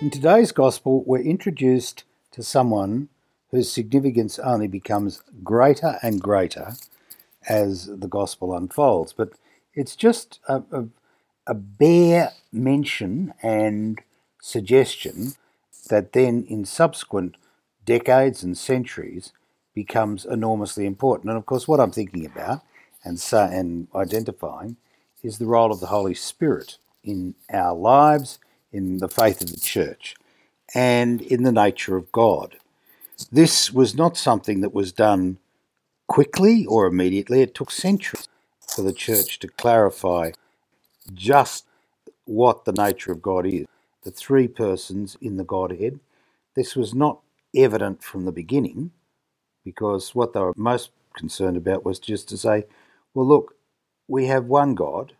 In today's Gospel, we're introduced to someone whose significance only becomes greater and greater as the Gospel unfolds. But it's just a, a, a bare mention and suggestion that then in subsequent decades and centuries becomes enormously important. And of course, what I'm thinking about and, and identifying is the role of the Holy Spirit in our lives, in the faith of the church, and in the nature of God. This was not something that was done quickly or immediately. It took centuries for the church to clarify just what the nature of God is. The three persons in the Godhead. This was not evident from the beginning because what they were most concerned about was just to say, well, look, we have one God.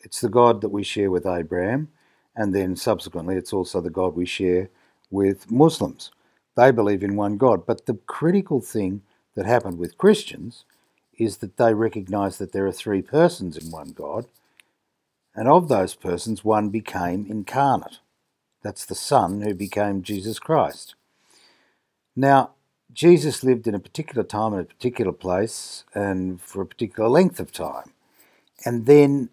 It's the God that we share with Abraham, and then subsequently, it's also the God we share with Muslims. They believe in one God. But the critical thing that happened with Christians is that they recognize that there are three persons in one God, and of those persons, one became incarnate. That's the Son who became Jesus Christ. Now, Jesus lived in a particular time in a particular place and for a particular length of time. And then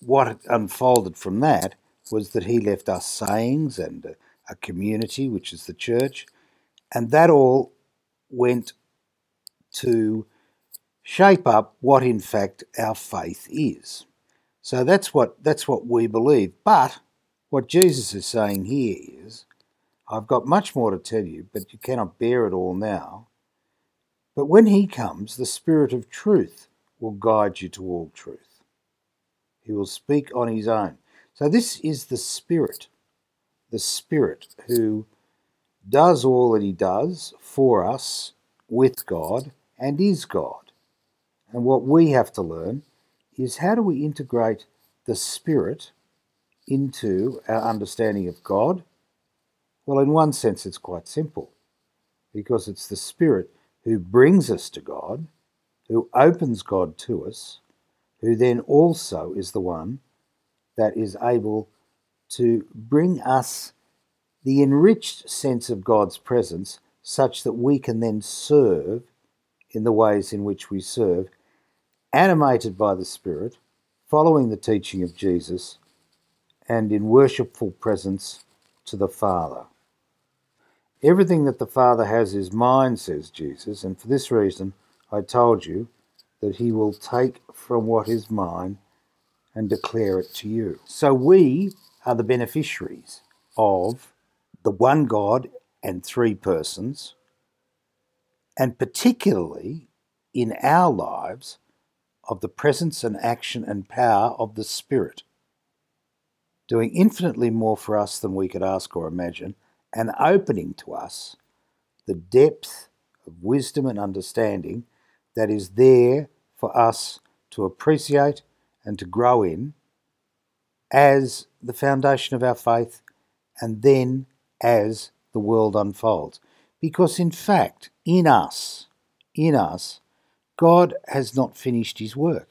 what unfolded from that was that he left us sayings and a community, which is the church, and that all went to shape up what in fact our faith is. So that's what that's what we believe. But what Jesus is saying here is I've got much more to tell you, but you cannot bear it all now. But when he comes, the Spirit of truth will guide you to all truth. He will speak on his own. So, this is the Spirit, the Spirit who does all that he does for us with God and is God. And what we have to learn is how do we integrate the Spirit into our understanding of God well, in one sense, it's quite simple because it's the Spirit who brings us to God, who opens God to us, who then also is the one that is able to bring us the enriched sense of God's presence such that we can then serve in the ways in which we serve, animated by the Spirit, following the teaching of Jesus, and in worshipful presence to the Father. Everything that the Father has is mine, says Jesus, and for this reason I told you that he will take from what is mine and declare it to you. So we are the beneficiaries of the one God and three persons, and particularly in our lives of the presence and action and power of the Spirit, doing infinitely more for us than we could ask or imagine and opening to us the depth of wisdom and understanding that is there for us to appreciate and to grow in as the foundation of our faith and then as the world unfolds. Because in fact, in us, in us, God has not finished his work.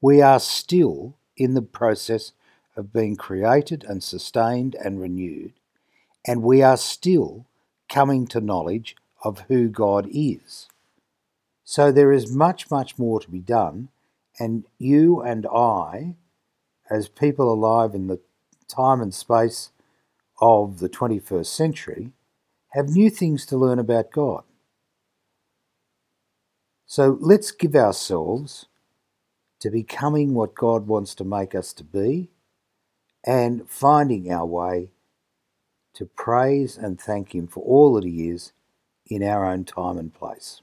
We are still in the process of being created and sustained and renewed and we are still coming to knowledge of who God is. So there is much, much more to be done, and you and I, as people alive in the time and space of the 21st century, have new things to learn about God. So let's give ourselves to becoming what God wants to make us to be and finding our way to praise and thank Him for all that He is in our own time and place.